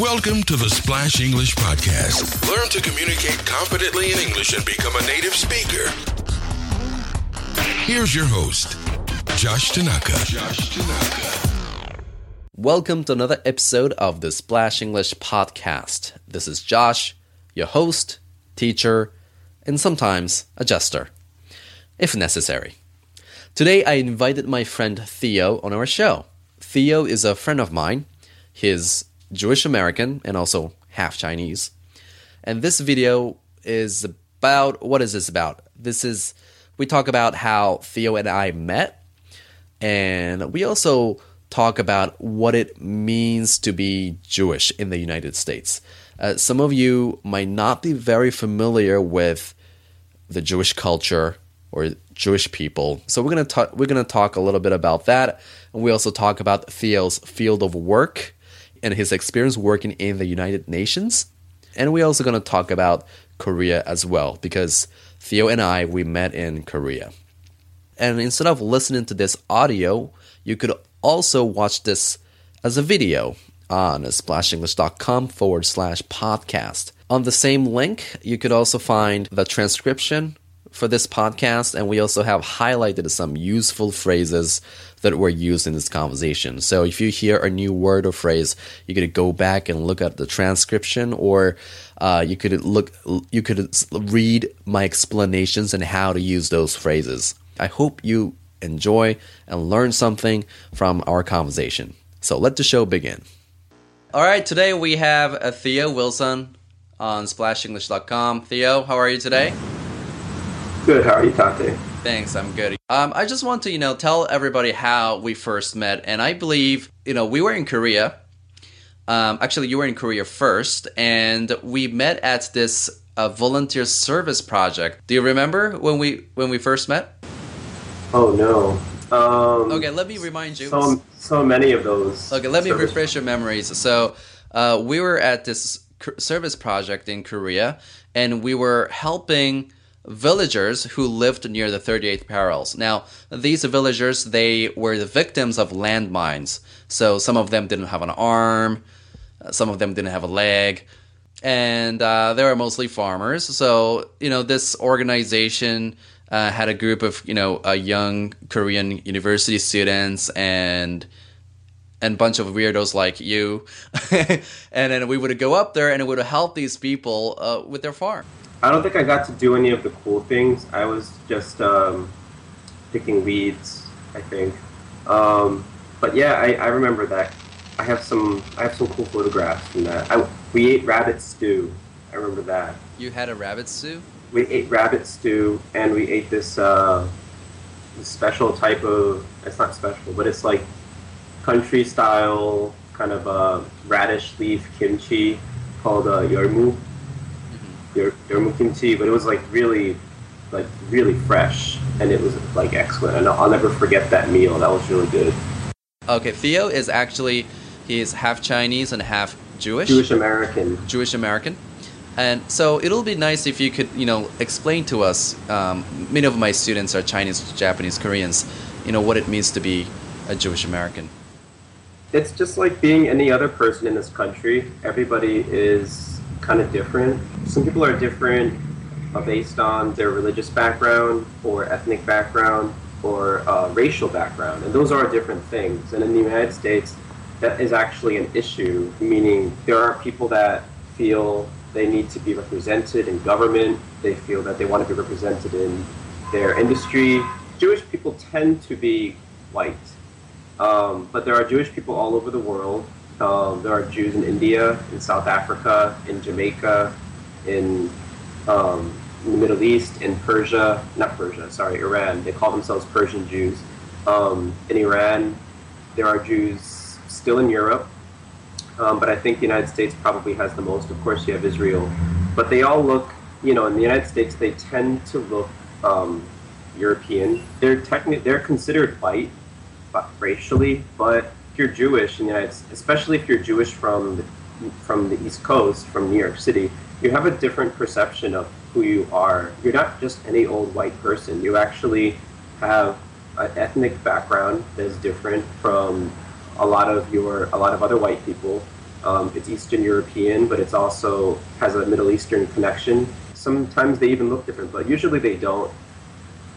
Welcome to the Splash English Podcast. Learn to communicate confidently in English and become a native speaker. Here's your host, Josh Tanaka. Josh Tanaka. Welcome to another episode of the Splash English Podcast. This is Josh, your host, teacher, and sometimes adjuster, if necessary. Today I invited my friend Theo on our show. Theo is a friend of mine. He's Jewish American and also half Chinese. And this video is about what is this about? This is we talk about how Theo and I met and we also talk about what it means to be Jewish in the United States. Uh, some of you might not be very familiar with the Jewish culture or Jewish people. So we're gonna talk. We're gonna talk a little bit about that, and we also talk about Theo's field of work and his experience working in the United Nations. And we're also going to talk about Korea as well, because Theo and I, we met in Korea. And instead of listening to this audio, you could also watch this as a video on splashenglish.com forward slash podcast. On the same link, you could also find the transcription for this podcast, and we also have highlighted some useful phrases that were used in this conversation. So if you hear a new word or phrase, you could go back and look at the transcription, or uh, you could look, you could read my explanations and how to use those phrases. I hope you enjoy and learn something from our conversation. So let the show begin. All right, today we have a Theo Wilson on splashenglish.com. Theo, how are you today? Good. How are you, Tate? Thanks. I'm good. Um, I just want to, you know, tell everybody how we first met, and I believe, you know, we were in Korea. Um, actually, you were in Korea first, and we met at this uh, volunteer service project. Do you remember when we when we first met? Oh no. Um, okay, let me remind you. So so many of those. Okay, let me refresh your memories. So uh, we were at this service project in Korea, and we were helping villagers who lived near the 38th parallels. Now, these villagers, they were the victims of landmines. So some of them didn't have an arm, uh, some of them didn't have a leg, and uh, they were mostly farmers. So, you know, this organization uh, had a group of, you know, uh, young Korean university students and and bunch of weirdos like you. and then we would go up there and it would help these people uh, with their farm. I don't think I got to do any of the cool things. I was just um, picking weeds, I think. Um, but yeah, I, I remember that. I have some I have some cool photographs from that. I, we ate rabbit stew. I remember that. You had a rabbit stew. We ate rabbit stew, and we ate this, uh, this special type of. It's not special, but it's like country style kind of uh, radish leaf kimchi called uh, yormu your your kimchi, but it was like really, like really fresh, and it was like excellent. And I'll never forget that meal. That was really good. Okay, Theo is actually he's half Chinese and half Jewish. Jewish American. Jewish American. And so it'll be nice if you could, you know, explain to us. Um, many of my students are Chinese, Japanese, Koreans. You know what it means to be a Jewish American. It's just like being any other person in this country. Everybody is kind of different. Some people are different uh, based on their religious background or ethnic background or uh, racial background, and those are different things. And in the United States, that is actually an issue, meaning there are people that feel they need to be represented in government, they feel that they want to be represented in their industry. Jewish people tend to be white, um, but there are Jewish people all over the world um, there are Jews in India, in South Africa, in Jamaica, in, um, in the Middle East, in Persia, not Persia, sorry, Iran. They call themselves Persian Jews. Um, in Iran, there are Jews still in Europe, um, but I think the United States probably has the most. Of course, you have Israel, but they all look, you know, in the United States, they tend to look um, European. They're technically they're considered white, racially, but if you're Jewish in the United States, especially if you're Jewish from the, from the East Coast, from New York City, you have a different perception of who you are. You're not just any old white person. You actually have an ethnic background that is different from a lot of your a lot of other white people. Um, it's Eastern European, but it's also has a Middle Eastern connection. Sometimes they even look different, but usually they don't.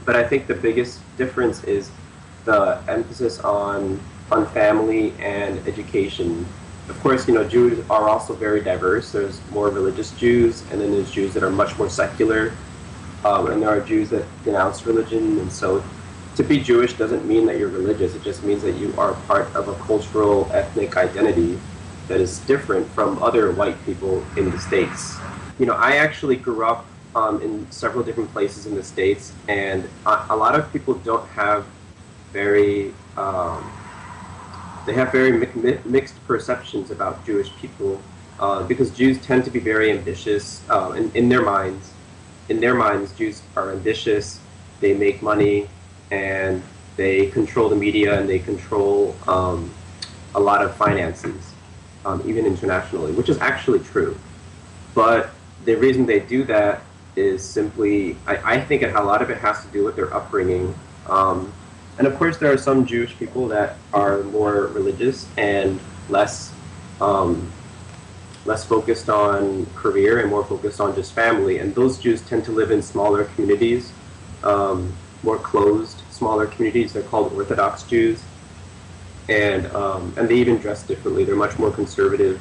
But I think the biggest difference is the emphasis on on family and education. Of course, you know Jews are also very diverse. There's more religious Jews, and then there's Jews that are much more secular, um, and there are Jews that denounce religion. And so, to be Jewish doesn't mean that you're religious. It just means that you are part of a cultural, ethnic identity that is different from other white people in the states. You know, I actually grew up um, in several different places in the states, and a, a lot of people don't have very um, they have very mi- mi- mixed perceptions about Jewish people uh, because Jews tend to be very ambitious uh, in, in their minds. In their minds, Jews are ambitious. They make money, and they control the media, and they control um, a lot of finances, um, even internationally, which is actually true. But the reason they do that is simply, I, I think a lot of it has to do with their upbringing. Um, and of course, there are some Jewish people that are more religious and less um, less focused on career and more focused on just family. And those Jews tend to live in smaller communities, um, more closed, smaller communities. They're called Orthodox Jews, and um, and they even dress differently. They're much more conservative.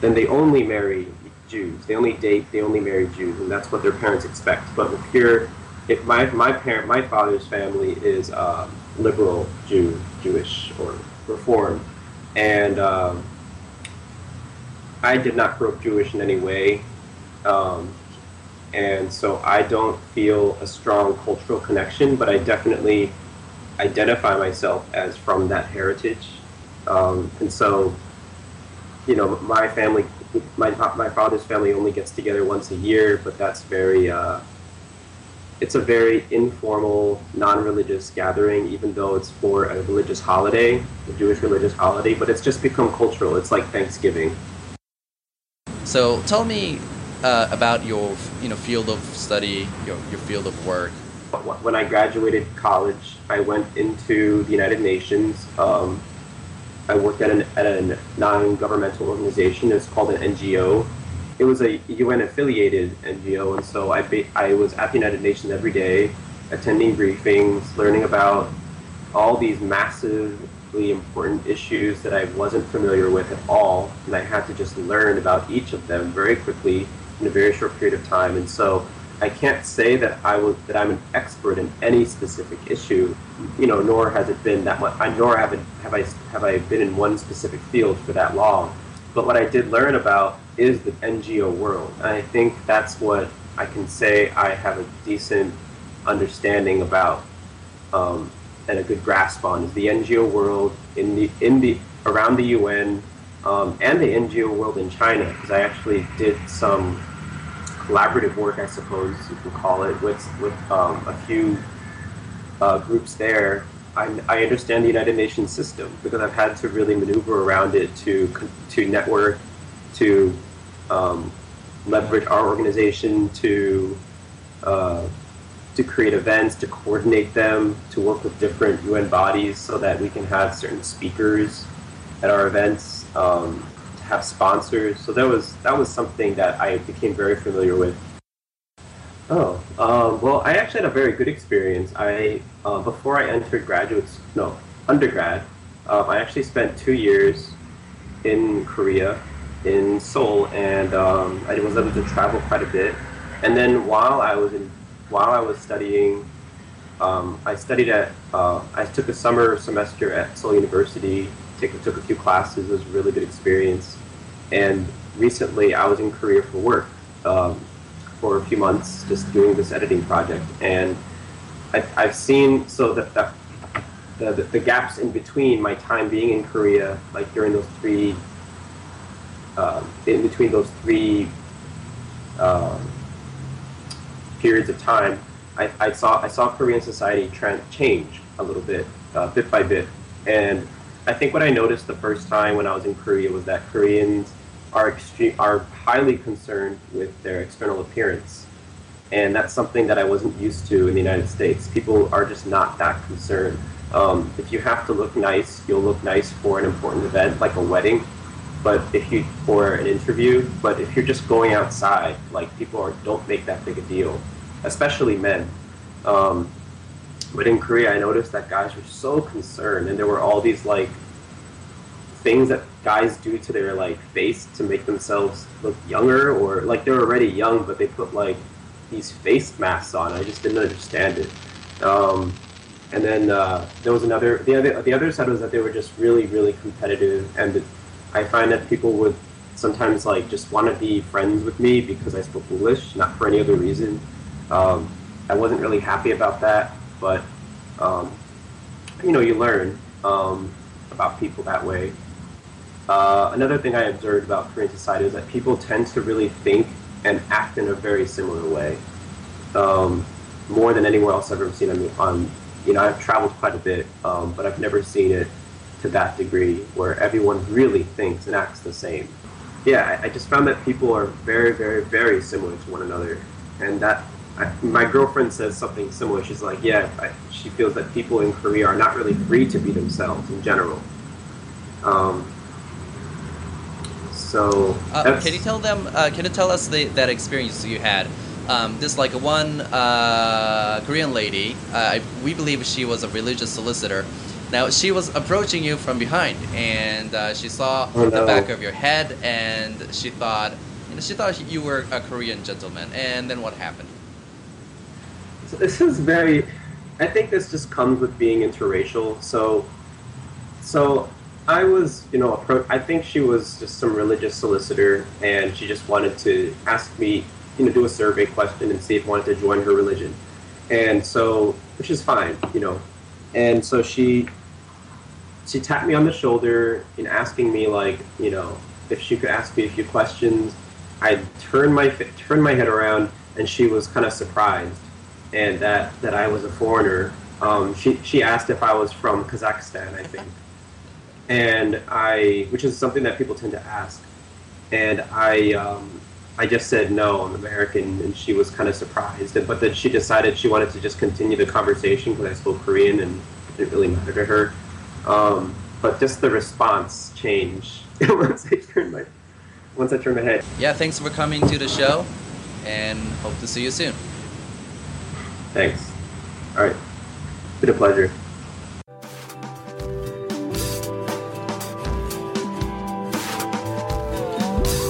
Then they only marry Jews. They only date. They only marry Jews, and that's what their parents expect. But if you're if my my parent my father's family is um, liberal Jew, Jewish or Reformed, and um, I did not grow up Jewish in any way, um, and so I don't feel a strong cultural connection. But I definitely identify myself as from that heritage, um, and so you know my family, my my father's family only gets together once a year, but that's very. Uh, it's a very informal, non-religious gathering, even though it's for a religious holiday, a Jewish religious holiday. But it's just become cultural. It's like Thanksgiving. So tell me uh, about your you know field of study, your your field of work. When I graduated college, I went into the United Nations. Um, I worked at, an, at a non-governmental organization. It's called an NGO, it was a UN affiliated NGO, and so I ba- I was at the United Nations every day, attending briefings, learning about all these massively important issues that I wasn't familiar with at all, and I had to just learn about each of them very quickly in a very short period of time. And so I can't say that I was that I'm an expert in any specific issue, you know, nor has it been that much. Nor have, it, have I have I been in one specific field for that long. But what I did learn about is the NGO world. And I think that's what I can say I have a decent understanding about um, and a good grasp on is the NGO world in the in the around the UN um, and the NGO world in China because I actually did some collaborative work, I suppose you can call it, with with um, a few uh, groups there. I, I understand the United Nations system because I've had to really maneuver around it to to network, to um, leverage our organization to uh, to create events, to coordinate them, to work with different UN bodies so that we can have certain speakers at our events, um, to have sponsors. So that was that was something that I became very familiar with. Oh, um, well, I actually had a very good experience. I uh, before I entered graduate, no, undergrad, um, I actually spent two years in Korea in Seoul, and um, I was able to travel quite a bit. And then while I was in, while I was studying, um, I studied at, uh, I took a summer semester at Seoul University. Take, took a few classes. It was a really good experience. And recently, I was in Korea for work um, for a few months, just doing this editing project. And I, I've seen so that the, the, the gaps in between my time being in Korea, like during those three um, in between those three um, periods of time, I, I, saw I saw Korean society trend change a little bit, uh, bit by bit, and I think what I noticed the first time when I was in Korea was that Koreans are extreme are highly concerned with their external appearance, and that's something that I wasn't used to in the United States. People are just not that concerned. Um, if you have to look nice, you'll look nice for an important event like a wedding, but if you for an interview, but if you're just going outside, like people are don't make that big a deal, especially men. Um, but in Korea, I noticed that guys were so concerned, and there were all these like things that guys do to their like face to make themselves look younger, or like they're already young, but they put like these face masks on. I just didn't understand it. Um, and then uh, there was another. The other the other side was that they were just really really competitive, and I find that people would sometimes like just want to be friends with me because I spoke English, not for any other reason. Um, I wasn't really happy about that, but um, you know, you learn um, about people that way. Uh, another thing I observed about Korean society is that people tend to really think and act in a very similar way, um, more than anywhere else I've ever seen. I mean, on you know, I've traveled quite a bit, um, but I've never seen it to that degree where everyone really thinks and acts the same. Yeah, I, I just found that people are very, very, very similar to one another, and that I, my girlfriend says something similar. She's like, yeah, I, she feels that people in Korea are not really free to be themselves in general. Um, so, uh, can you tell them? Uh, can you tell us the, that experience you had? Um, this like one uh, Korean lady. Uh, we believe she was a religious solicitor. Now she was approaching you from behind, and uh, she saw oh, no. the back of your head, and she thought, you know, she thought you were a Korean gentleman. And then what happened? So this is very. I think this just comes with being interracial. So, so I was, you know, I think she was just some religious solicitor, and she just wanted to ask me, you know, do a survey question and see if I wanted to join her religion. And so, which is fine, you know. And so she, she tapped me on the shoulder in asking me, like, you know, if she could ask me a few questions. I turned my turned my head around, and she was kind of surprised and that that I was a foreigner. Um, she she asked if I was from Kazakhstan, I think, and I, which is something that people tend to ask, and I um, I just said no, I'm American, and she was kind of surprised. But then she decided she wanted to just continue the conversation because I spoke Korean and it didn't really matter to her. Um, but just the response changed once I turned my once I turned my head. Yeah, thanks for coming to the show, and hope to see you soon. Thanks. All right. Been a pleasure.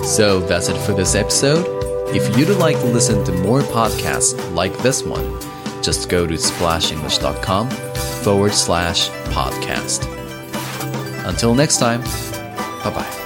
So that's it for this episode. If you'd like to listen to more podcasts like this one, just go to splashenglish.com forward slash podcast. Until next time, bye bye.